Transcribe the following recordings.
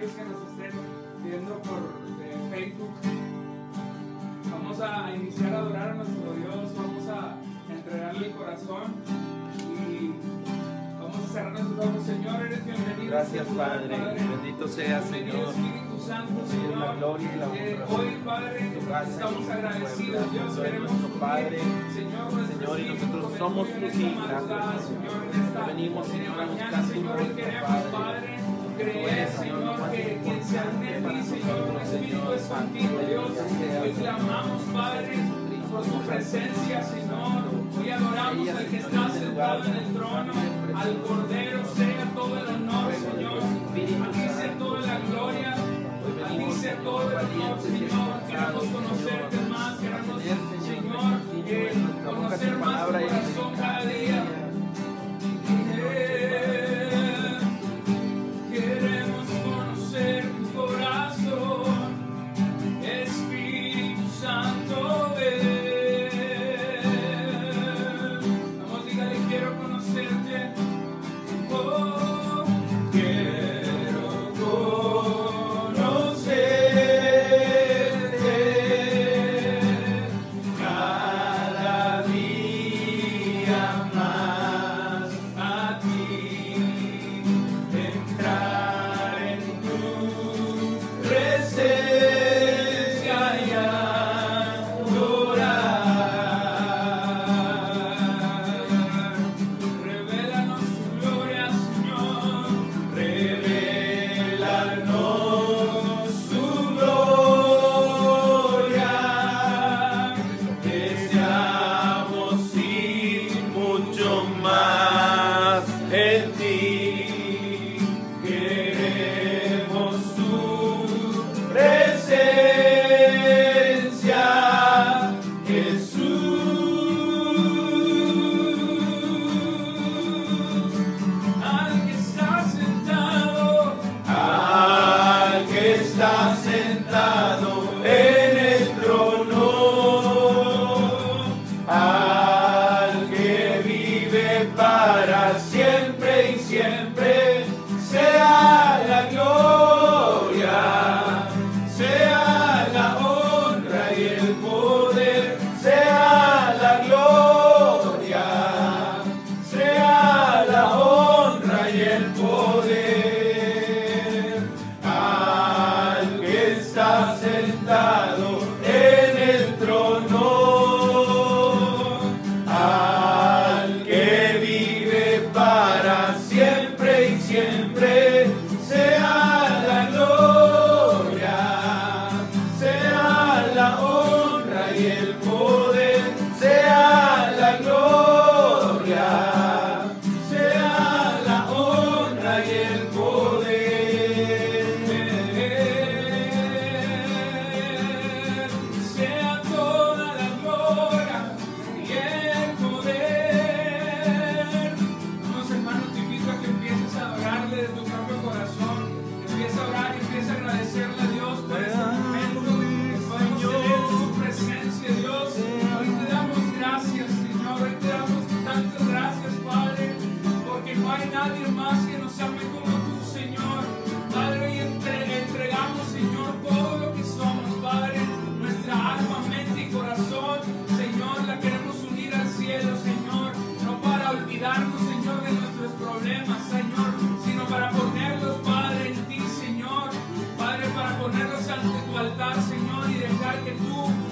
que nos estén viendo por eh, Facebook. Vamos a iniciar a adorar a nuestro Dios, vamos a entregarle el corazón y vamos a cerrar nuestros ojos. Señor, eres bienvenido. Gracias, Padre. Bendito sea, Señor. Espíritu Santo, Señor. La gloria y la eh, hoy, Padre, estamos agradecidos. Dios, queremos Padre. Señor, Señor, y nosotros somos tus hijos. Señor, en venimos, Señor, mañana, Señor, queremos, Padre creer, Señor, que quien se une ti, Señor, un espíritu es contigo, Dios. Hoy clamamos, Padre, por tu presencia, Señor. Hoy adoramos al que está sentado en el trono, al Cordero, sea todo el honor.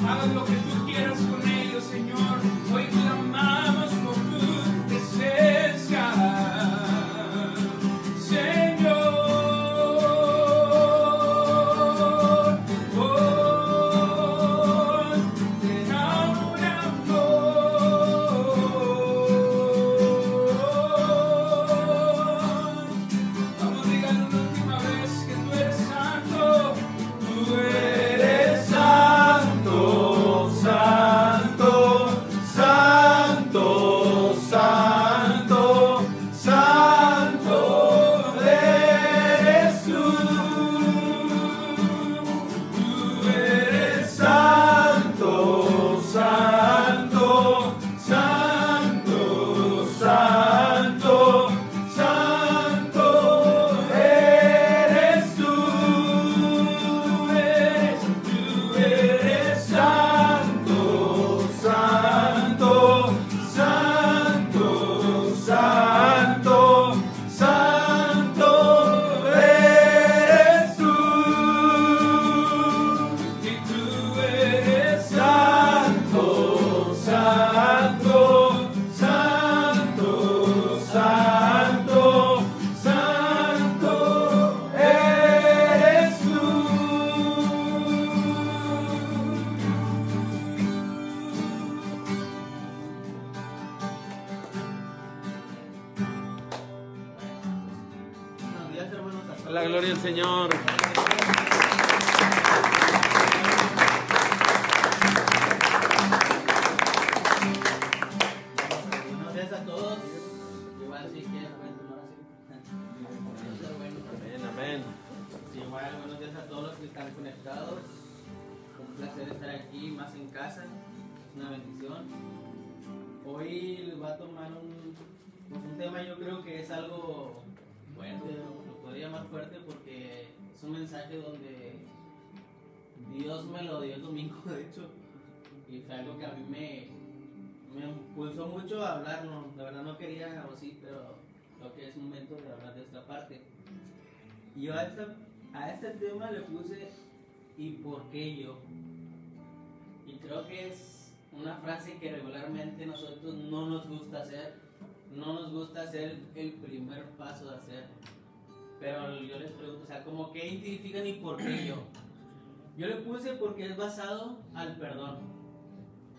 hagan lo que tú en casa. Es una bendición. Hoy les voy a tomar un, un tema, yo creo que es algo fuerte, lo podría llamar fuerte porque es un mensaje donde Dios me lo dio el domingo, de hecho, y fue algo que a mí me, me impulsó mucho a hablarlo. La verdad no quería, o sí, pero creo que es momento de hablar de esta parte. Y yo a, esta- a este tema le puse ¿y por qué yo? Y creo que es una frase que regularmente nosotros no nos gusta hacer. No nos gusta hacer el primer paso de hacer. Pero yo les pregunto, o sea, como qué identifican y por qué yo? Yo le puse porque es basado al perdón.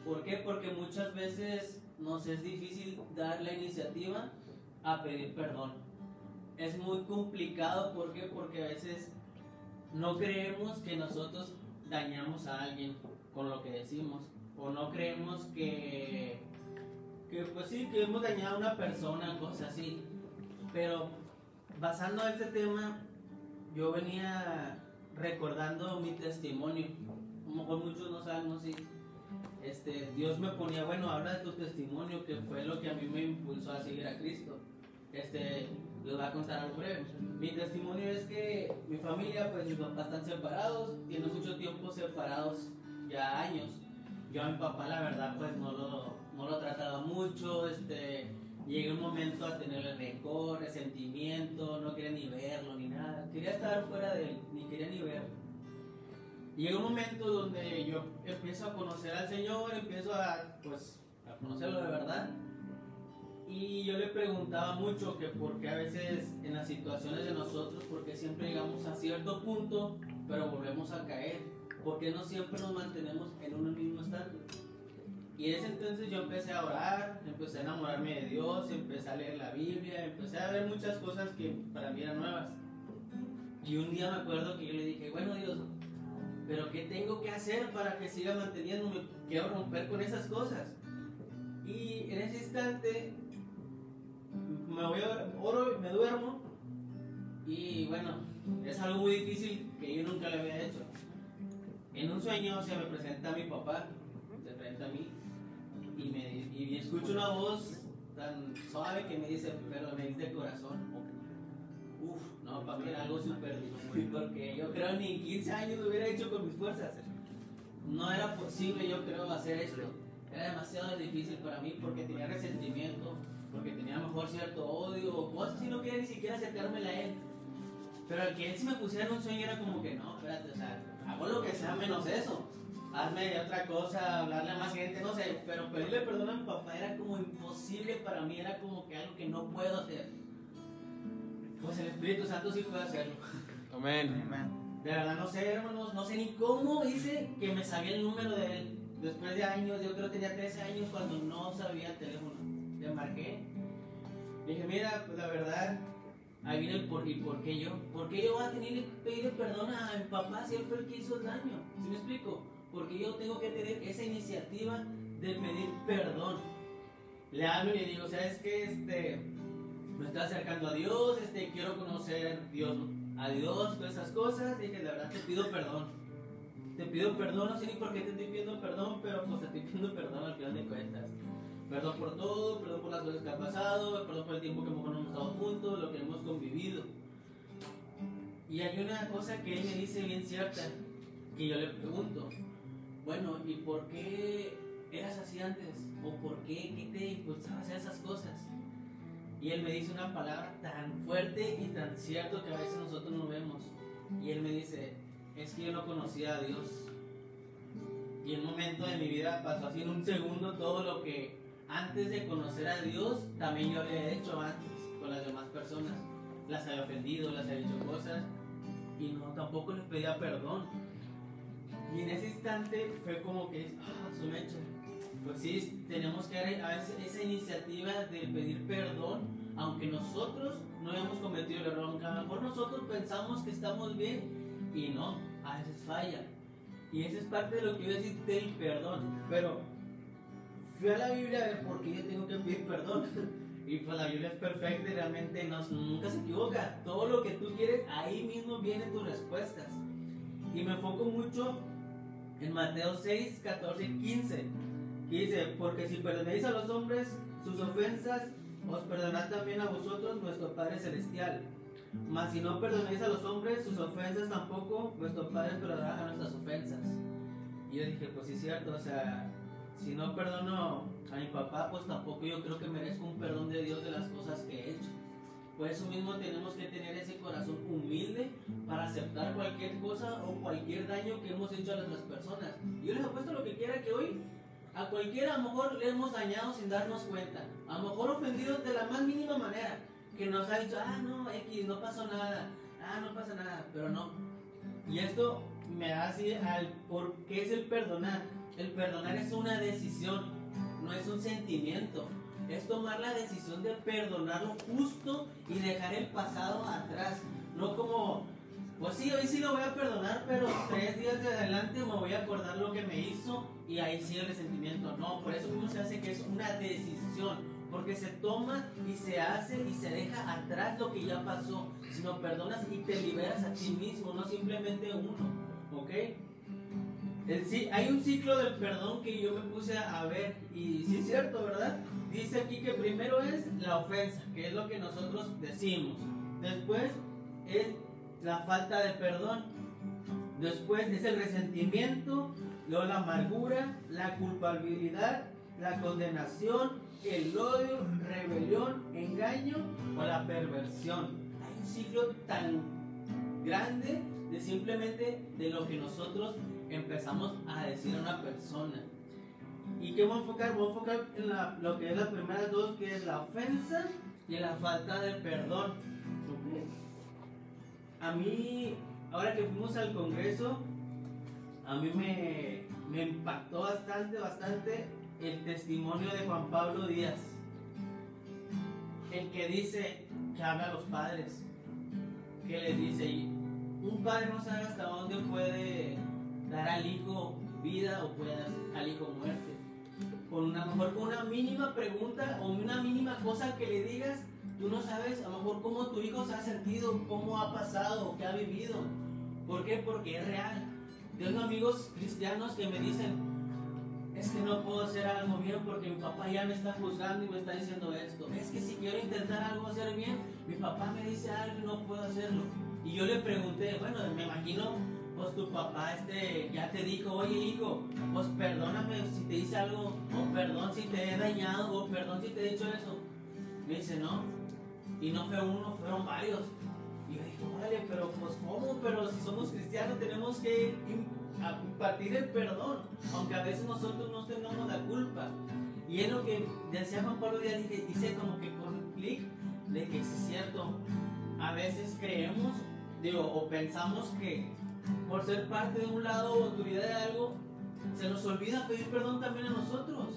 ¿Por qué? Porque muchas veces nos es difícil dar la iniciativa a pedir perdón. Es muy complicado, ¿por qué? Porque a veces no creemos que nosotros dañamos a alguien con lo que decimos. O no creemos que, que pues sí, que hemos dañado a una persona, cosas así. Pero basando este tema, yo venía recordando mi testimonio. A lo mejor muchos no saben, no sé. Este, Dios me ponía, bueno, habla de tu testimonio, que fue lo que a mí me impulsó a seguir a Cristo. Este, les voy a contar algo breve. Mi testimonio es que mi familia, pues mis papás están separados, tienen mucho tiempo separados, ya años. Yo a mi papá, la verdad, pues no lo, no lo trataba mucho, este, llegué un momento a tenerle rencor, resentimiento, no quería ni verlo ni nada, quería estar fuera de él, ni quería ni verlo. Llega un momento donde yo empiezo a conocer al Señor, empiezo a, pues, a conocerlo de verdad. Y yo le preguntaba mucho que por qué a veces en las situaciones de nosotros, porque siempre llegamos a cierto punto, pero volvemos a caer. porque no siempre nos mantenemos en un mismo estado? Y en ese entonces yo empecé a orar, empecé a enamorarme de Dios, empecé a leer la Biblia, empecé a ver muchas cosas que para mí eran nuevas. Y un día me acuerdo que yo le dije, bueno Dios, pero ¿qué tengo que hacer para que siga manteniéndome? Quiero romper con esas cosas. Y en ese instante me voy a oro, me duermo y bueno, es algo muy difícil que yo nunca le había hecho. En un sueño se me presenta mi papá, se presenta a mí y, me, y escucho una voz tan suave que me dice, pero me dice corazón. Uf, no, para mí era algo súper difícil porque yo creo ni en 15 años lo hubiera hecho con mis fuerzas. No era posible, yo creo, hacer esto. Era demasiado difícil para mí porque tenía resentimiento, porque tenía a lo mejor cierto odio o cosas y no quería ni siquiera acercármela a él. Pero al que él si me pusiera en un sueño era como que no, espérate, o sea, hago lo que sea menos eso. Hazme otra cosa, hablarle a más gente, no sé, pero pedirle perdón a mi papá era como imposible para mí, era como que algo que no puedo hacer. Pues el Espíritu Santo sí puede hacerlo. Amén. De verdad no sé, hermanos, no sé ni cómo hice que me sabía el número de él. Después de años, yo creo que tenía 13 años cuando no sabía el teléfono. Le marqué. Le dije, mira, pues la verdad, ahí viene el por, y por qué yo. ¿Por qué yo voy a tener que pedir perdón a mi papá si él fue el que hizo el daño? ¿Sí me explico? Porque yo tengo que tener esa iniciativa de pedir perdón. Le hablo y le digo, ¿sabes qué? Este, me estoy acercando a Dios, este, quiero conocer Dios, a Dios, todas esas cosas. Dije, la verdad te pido perdón. Te pido perdón, no sé ni por qué te estoy pidiendo perdón, pero pues te estoy pidiendo perdón al final de cuentas. Perdón por todo, perdón por las cosas que han pasado, perdón por el tiempo que mejor no hemos estado juntos, lo que hemos convivido. Y hay una cosa que él me dice bien cierta, que yo le pregunto, bueno, ¿y por qué eras así antes? ¿O por qué? ¿Qué te impulsaba a hacer esas cosas? Y él me dice una palabra tan fuerte y tan cierto que a veces nosotros no vemos. Y él me dice, es que yo no conocía a Dios. Y un momento de mi vida pasó así en un segundo todo lo que antes de conocer a Dios también yo había hecho antes con las demás personas. Las había ofendido, las había dicho cosas y no tampoco les pedía perdón. Y en ese instante fue como que, ah, su mecha. pues sí, tenemos que dar esa iniciativa de pedir perdón, aunque nosotros no hayamos cometido el error, aunque a lo mejor nosotros pensamos que estamos bien y no, a veces falla. Y eso es parte de lo que yo decir del perdón. Pero fui a la Biblia a ver por qué yo tengo que pedir perdón. Y pues la Biblia es perfecta y realmente nunca se equivoca. Todo lo que tú quieres, ahí mismo vienen tus respuestas. Y me enfoco mucho en Mateo 6, 14 y 15. Y dice, porque si perdonéis a los hombres sus ofensas, os perdonad también a vosotros nuestro Padre Celestial. Mas si no perdonéis a los hombres sus ofensas tampoco, vuestro Padre perdonará nuestras ofensas. Y yo dije, pues sí es cierto, o sea, si no perdono a mi papá, pues tampoco yo creo que merezco un perdón de Dios de las cosas que he hecho. Por eso mismo tenemos que tener ese corazón humilde para aceptar cualquier cosa o cualquier daño que hemos hecho a otras personas. Yo les apuesto lo que quiera que hoy a cualquiera a lo mejor le hemos dañado sin darnos cuenta. A lo mejor ofendido de la más mínima manera. Que nos ha dicho, ah, no, X, no pasó nada. Ah, no pasa nada. Pero no. Y esto me hace al por qué es el perdonar. El perdonar es una decisión, no es un sentimiento. Es tomar la decisión de perdonar lo justo y dejar el pasado atrás. No como, pues sí, hoy sí lo voy a perdonar, pero tres días de adelante me voy a acordar lo que me hizo y ahí sí el resentimiento. No, por eso mismo se hace que es una decisión. Porque se toma y se hace y se deja atrás lo que ya pasó. Sino perdonas y te liberas a ti mismo, no simplemente uno. ¿Ok? Hay un ciclo del perdón que yo me puse a ver y sí es cierto, ¿verdad? Dice aquí que primero es la ofensa, que es lo que nosotros decimos. Después es la falta de perdón. Después es el resentimiento, luego la amargura, la culpabilidad, la condenación, el odio, rebelión, engaño o la perversión. Hay un ciclo tan grande de simplemente de lo que nosotros empezamos a decir a una persona. ¿Y qué voy a enfocar? Voy a enfocar en lo que es las primeras dos, que es la ofensa y la falta de perdón. A mí, ahora que fuimos al Congreso, a mí me, me impactó bastante, bastante el testimonio de Juan Pablo Díaz. El que dice que habla a los padres, que les dice, un padre no sabe hasta dónde puede dar al hijo vida o puede dar al hijo muerte. Con una, mejor con una mínima pregunta o una mínima cosa que le digas, tú no sabes a lo mejor cómo tu hijo se ha sentido, cómo ha pasado, qué ha vivido. ¿Por qué? Porque es real. Tengo amigos cristianos que me dicen, es que no puedo hacer algo bien porque mi papá ya me está juzgando y me está diciendo esto. Es que si quiero intentar algo hacer bien, mi papá me dice algo y no puedo hacerlo. Y yo le pregunté, bueno, me imagino pues tu papá este ya te dijo, oye hijo, pues perdóname si te hice algo, o perdón si te he dañado, o perdón si te he dicho eso. Me dice, no. Y no fue uno, fueron varios. Y yo dije, vale, pero pues ¿cómo? Pero si somos cristianos tenemos que impartir el perdón, aunque a veces nosotros no tengamos la culpa. Y es lo que decía Juan Pablo Díaz, dice como que con un clic de que es cierto, a veces creemos, digo, o pensamos que por ser parte de un lado o autoridad de algo, se nos olvida pedir perdón también a nosotros.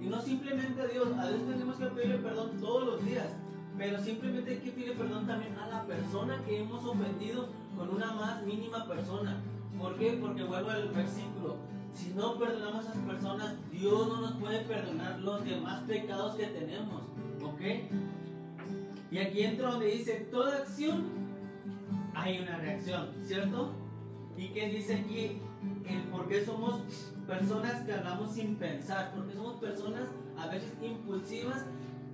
Y no simplemente a Dios, a Dios tenemos que pedirle perdón todos los días, pero simplemente hay que pedirle perdón también a la persona que hemos ofendido con una más mínima persona. ¿Por qué? Porque vuelvo al versículo. Si no perdonamos a esas personas, Dios no nos puede perdonar los demás pecados que tenemos. ¿Ok? Y aquí entra donde dice, toda acción hay una reacción, ¿cierto? ¿Y qué dice aquí? El por qué somos personas que hablamos sin pensar, porque somos personas a veces impulsivas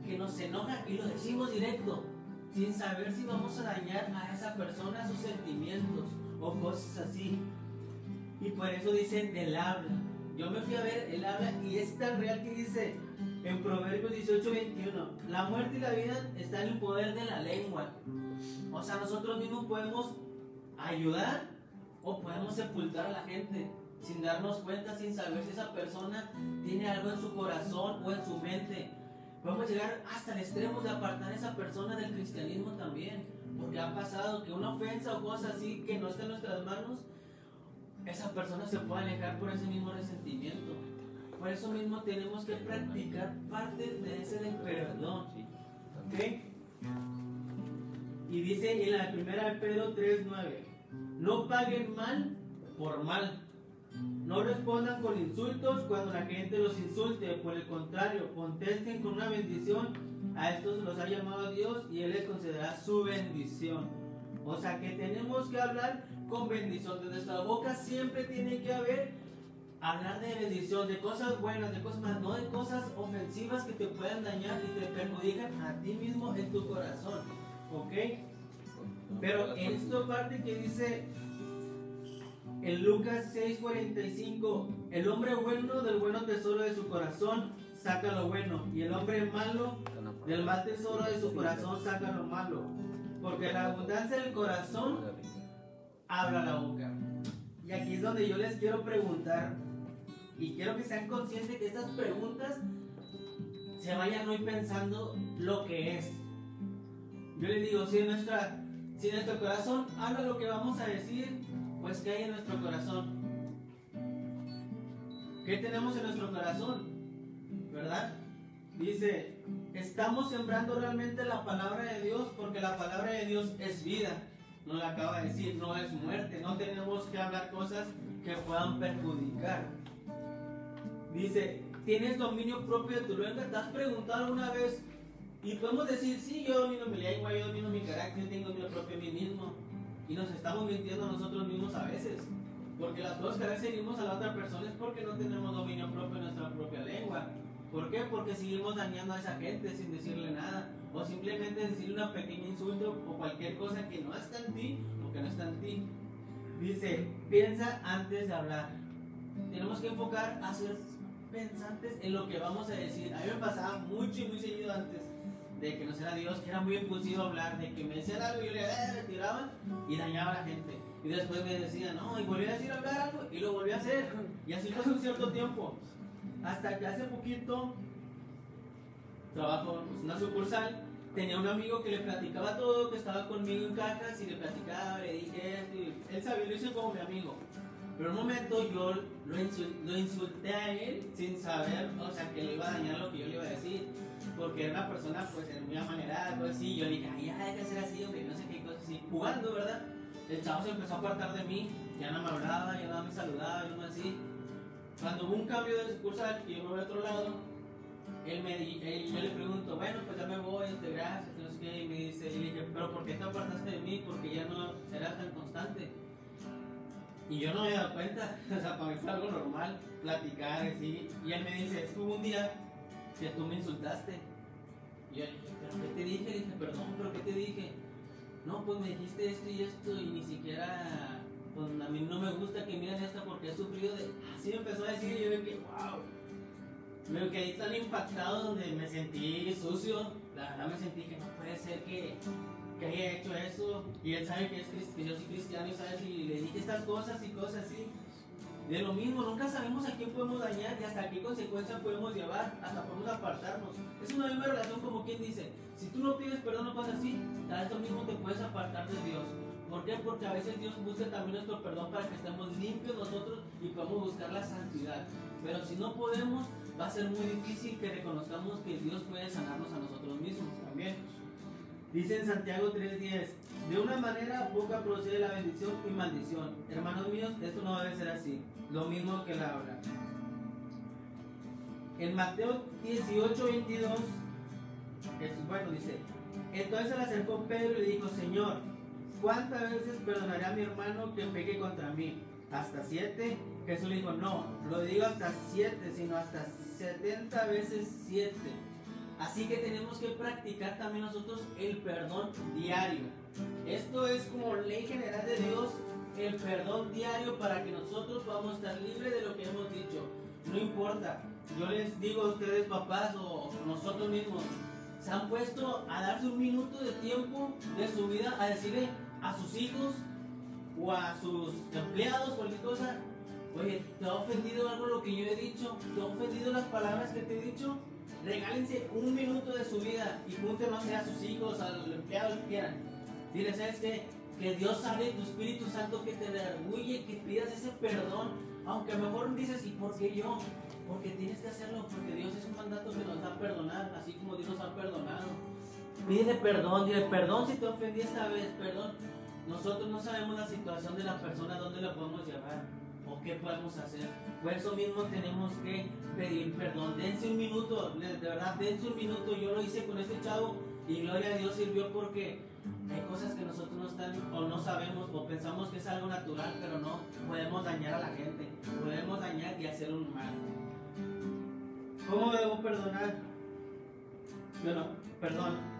que nos enojan y lo decimos directo, sin saber si vamos a dañar a esa persona, sus sentimientos o cosas así. Y por eso dicen del habla. Yo me fui a ver el habla y es tan real que dice en Proverbios 18, 21, la muerte y la vida están en el poder de la lengua. O sea, nosotros mismos podemos ayudar o podemos sepultar a la gente sin darnos cuenta, sin saber si esa persona tiene algo en su corazón o en su mente. Podemos llegar hasta el extremo de apartar a esa persona del cristianismo también. Porque ha pasado que una ofensa o cosa así que no está en nuestras manos, esa persona se puede alejar por ese mismo resentimiento. por eso mismo tenemos que practicar parte de ese del perdón. ¿Ok? Y dice en la primera de Pedro 3:9, no paguen mal por mal. No respondan con insultos cuando la gente los insulte, por el contrario, contesten con una bendición. A estos los ha llamado Dios y Él les concederá su bendición. O sea que tenemos que hablar con bendición. De nuestra boca siempre tiene que haber hablar de bendición, de cosas buenas, de cosas malas, no de cosas ofensivas que te puedan dañar y te perjudican a ti mismo en tu corazón. ¿Ok? Pero en esta parte que dice en Lucas 6:45, el hombre bueno del bueno tesoro de su corazón saca lo bueno y el hombre malo del mal tesoro de su corazón saca lo malo. Porque la abundancia del corazón habla la boca. Y aquí es donde yo les quiero preguntar, y quiero que sean conscientes que estas preguntas se vayan hoy pensando lo que es. Yo les digo, si, nuestra, si nuestro corazón habla lo que vamos a decir, pues ¿qué hay en nuestro corazón? ¿Qué tenemos en nuestro corazón? ¿Verdad? Dice, estamos sembrando realmente la palabra de Dios porque la palabra de Dios es vida. No la acaba de decir, no es muerte. No tenemos que hablar cosas que puedan perjudicar. Dice, ¿tienes dominio propio de tu lengua? ¿Te has preguntado alguna vez? Y podemos decir, sí, yo domino mi lengua, yo domino mi carácter, yo tengo dominio propio mí mismo. Y nos estamos mintiendo a nosotros mismos a veces. Porque las cosas que a veces seguimos a la otra persona es porque no tenemos dominio propio de nuestra propia lengua. ¿Por qué? Porque seguimos dañando a esa gente sin decirle nada. O simplemente decirle una pequeña insulto o cualquier cosa que no está en ti o que no está en ti. Dice, piensa antes de hablar. Tenemos que enfocar a ser pensantes en lo que vamos a decir. A mí me pasaba mucho y muy seguido antes de que no sea Dios, que era muy impulsivo hablar, de que me decían algo y yo le, eh, tiraban y dañaba a la gente. Y después me decían, no, y volví a decir hablar algo y lo volví a hacer. Y así pasó un cierto tiempo. Hasta que hace poquito trabajo en una sucursal. Tenía un amigo que le platicaba todo, que estaba conmigo en cajas y le platicaba, le dije esto. Él sabía, lo hizo como mi amigo. Pero un momento yo lo, lo insulté a él sin saber, o sea, que le iba a dañar lo que yo le iba a decir. Porque era una persona, pues, muy amanerada, algo así. Yo le dije, ay, ya, deja de ser así, hombre, no sé qué cosas así. Jugando, ¿verdad? El chavo se empezó a apartar de mí, ya no me hablaba, ya no me saludaba, ya no así. Cuando hubo un cambio de sucursal, que yo me voy a otro lado, él me, él- yo le pregunto, bueno, pues ya me voy, gracias, no sé qué, y me dice, y le dije, pero ¿por qué te apartaste de mí? Porque ya no era tan constante. Y yo no me dado cuenta, o sea, para mí fue algo normal, platicar, así. Y él me dice, es un día que tú me insultaste. Y yo le dije, ¿pero qué te dije? Dije, perdón, ¿pero qué te dije? No, pues me dijiste esto y esto y ni siquiera, pues a mí no me gusta que miren esto porque he sufrido de... Así me empezó a decir y yo dije, wow. Me quedé tan impactado donde me sentí sucio. La verdad me sentí que no puede ser que, que haya hecho eso. Y él sabe que, es, que yo soy cristiano y sabe si le dije estas cosas y cosas así. De lo mismo, nunca sabemos a quién podemos dañar y hasta qué consecuencias podemos llevar, hasta podemos apartarnos. Es una misma relación como quien dice, si tú no pides perdón o cosas así, tal vez tú mismo te puedes apartar de Dios. ¿Por qué? Porque a veces Dios busca también nuestro perdón para que estemos limpios nosotros y podamos buscar la santidad. Pero si no podemos, va a ser muy difícil que reconozcamos que Dios puede sanarnos a nosotros mismos también. Dice en Santiago 3:10, de una manera poca procede la bendición y maldición. Hermanos míos, esto no debe ser así. Lo mismo que la habla. En Mateo 18:22, es bueno, dice, entonces se le acercó Pedro y le dijo, Señor, ¿cuántas veces perdonaré a mi hermano que peque contra mí? ¿Hasta siete? Jesús le dijo, no, lo digo hasta siete, sino hasta setenta veces siete. Así que tenemos que practicar también nosotros el perdón diario. Esto es como ley general de Dios, el perdón diario para que nosotros podamos estar libres de lo que hemos dicho. No importa, yo les digo a ustedes papás o nosotros mismos, se han puesto a darse un minuto de tiempo de su vida a decirle a sus hijos o a sus empleados, cualquier cosa, oye, ¿te ha ofendido algo lo que yo he dicho? ¿Te ha ofendido las palabras que te he dicho? Regálense un minuto de su vida y sé, a sus hijos, al empleado que quieran. Dile, ¿sabes qué? Que Dios de tu Espíritu Santo que te redarguye, que pidas ese perdón, aunque a lo mejor dices, ¿y por qué yo? Porque tienes que hacerlo, porque Dios es un mandato que nos da a perdonar, así como Dios nos ha perdonado. Pide perdón, dile perdón si te ofendí esta vez, perdón. Nosotros no sabemos la situación de la persona, dónde la podemos llevar qué podemos hacer. Por eso mismo tenemos que pedir perdón. Dense un minuto, de verdad, dense un minuto. Yo lo hice con este chavo y gloria a Dios sirvió porque hay cosas que nosotros no están o no sabemos o pensamos que es algo natural, pero no podemos dañar a la gente, podemos dañar y hacer un mal. ¿Cómo debo perdonar? Bueno, perdón.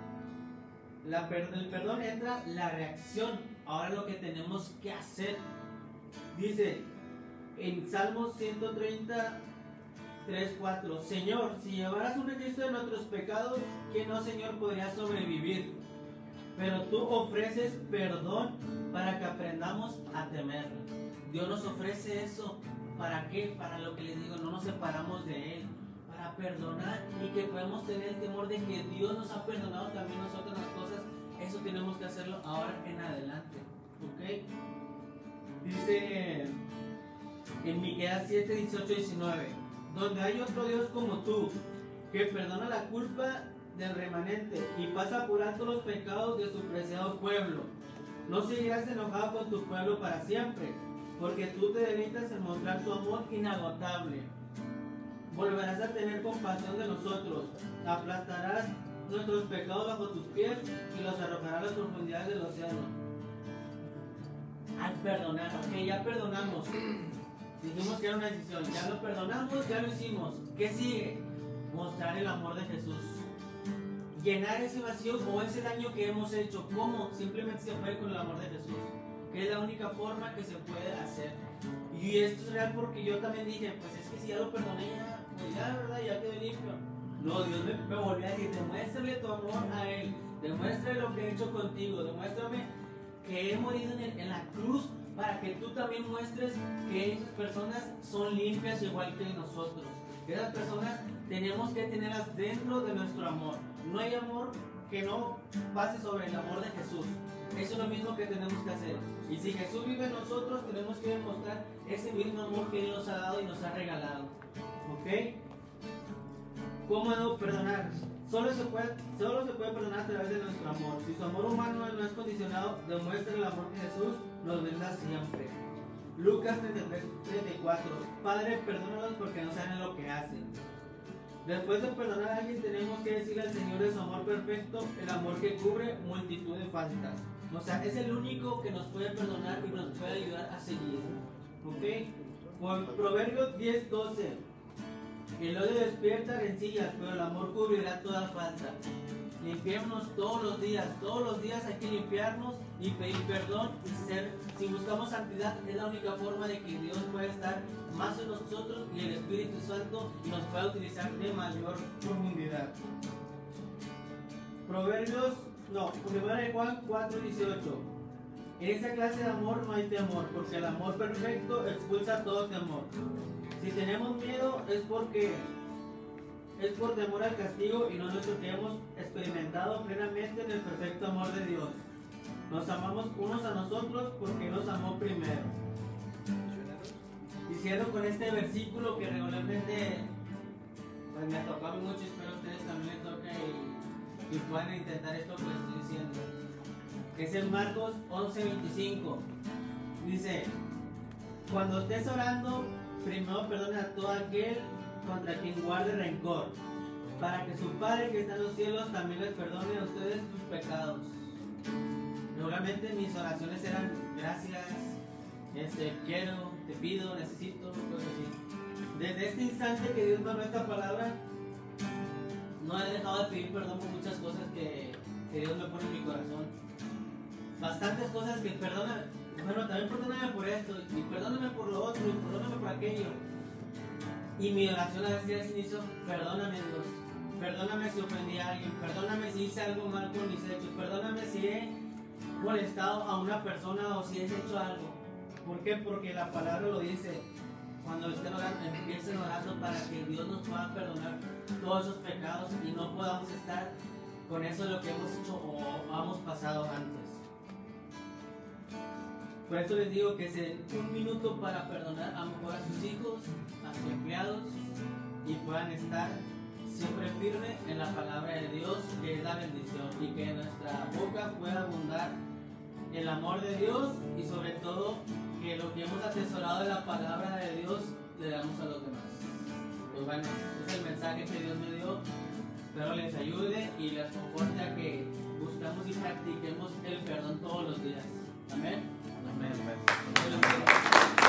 La el perdón entra la reacción. Ahora lo que tenemos que hacer. Dice en Salmos 130, 3, 4. Señor, si llevaras un registro de nuestros pecados, ¿quién no, Señor, podría sobrevivir? Pero tú ofreces perdón para que aprendamos a temerlo. Dios nos ofrece eso. ¿Para qué? Para lo que les digo, no nos separamos de Él. Para perdonar y que podamos tener el temor de que Dios nos ha perdonado también nosotros las cosas. Eso tenemos que hacerlo ahora en adelante. ¿Ok? Dice en Miqueas 7, 18, 19. Donde hay otro Dios como tú, que perdona la culpa del remanente y pasa por alto los pecados de su preciado pueblo. No seguirás enojado con tu pueblo para siempre, porque tú te deleitas en mostrar tu amor inagotable. Volverás a tener compasión de nosotros, aplastarás nuestros pecados bajo tus pies y los arrojarás a las profundidades del océano. Al perdonar, ok, ya perdonamos. Dijimos que era una decisión, ya lo perdonamos, ya lo hicimos. ¿Qué sigue? Mostrar el amor de Jesús llenar ese vacío o ese daño que hemos hecho. ¿Cómo? Simplemente se puede con el amor de Jesús, que es la única forma que se puede hacer. Y esto es real porque yo también dije, pues es que si ya lo perdoné, ya, pues ya, ¿verdad? Ya quedé limpio. No, Dios me, me volvió a decir, demuéstrale tu amor a Él, demuéstrale lo que he hecho contigo, demuéstrame que he morido en, en la cruz para que tú también muestres que esas personas son limpias igual que nosotros. Que esas personas tenemos que tenerlas dentro de nuestro amor. No hay amor que no pase sobre el amor de Jesús. Eso es lo mismo que tenemos que hacer. Y si Jesús vive en nosotros, tenemos que demostrar ese mismo amor que Dios nos ha dado y nos ha regalado. ¿Ok? ¿Cómo debo perdonar? Solo se, puede, solo se puede perdonar a través de nuestro amor. Si su amor humano no es condicionado, demuestra el amor que Jesús nos brinda siempre. Lucas 33, 34. Padre, perdónalos porque no saben lo que hacen. Después de perdonar a alguien tenemos que decirle al Señor de su amor perfecto, el amor que cubre multitud de faltas. O sea, es el único que nos puede perdonar y nos puede ayudar a seguir. ¿Ok? Proverbios 10, 12. El odio despierta rencillas, pero el amor cubrirá toda falta. Limpiémonos todos los días, todos los días hay que limpiarnos y pedir perdón y ser, si buscamos santidad, es la única forma de que Dios pueda estar más en nosotros y el Espíritu Santo nos pueda utilizar de mayor profundidad. Proverbios, no, 1 Juan 4, 18. En esa clase de amor no hay temor, porque el amor perfecto expulsa todo temor. Si tenemos miedo es porque es por temor al castigo y no nuestro que hemos experimentado plenamente en el perfecto amor de Dios. Nos amamos unos a nosotros porque nos amó primero. Hicieron con este versículo que regularmente pues, me tocó mucho, espero ustedes también les toque y, puedan intentar esto que les estoy diciendo. Es en Marcos 11:25. Dice, cuando estés orando, primero perdona a todo aquel contra quien guarde rencor, para que su Padre que está en los cielos también les perdone a ustedes sus pecados. Normalmente mis oraciones eran gracias, este, quiero, te pido, necesito, cosas así. Desde este instante que Dios mandó esta palabra, no he dejado de pedir perdón por muchas cosas que, que Dios me pone en mi corazón. Bastantes cosas que perdona, bueno, también perdóname por esto, y perdóname por lo otro, y perdóname por aquello. Y mi oración a veces inicio, perdóname Dios, perdóname si ofendí a alguien, perdóname si hice algo mal con mis hechos, perdóname si he molestado a una persona o si he hecho algo. ¿Por qué? Porque la palabra lo dice. Cuando estén orando, empiecen orando para que Dios nos pueda perdonar todos esos pecados y no podamos estar con eso de lo que hemos hecho o hemos pasado antes. Por eso les digo que den un minuto para perdonar a mejor a sus hijos, a sus empleados y puedan estar siempre firmes en la palabra de Dios, que es la bendición, y que en nuestra boca pueda abundar el amor de Dios y sobre todo que lo que hemos atesorado de la palabra de Dios le damos a los demás. Pues bueno, es el mensaje que Dios me dio. Espero les ayude y les conforte a que buscamos y practiquemos el perdón todos los días. Amén. Amen. Amen.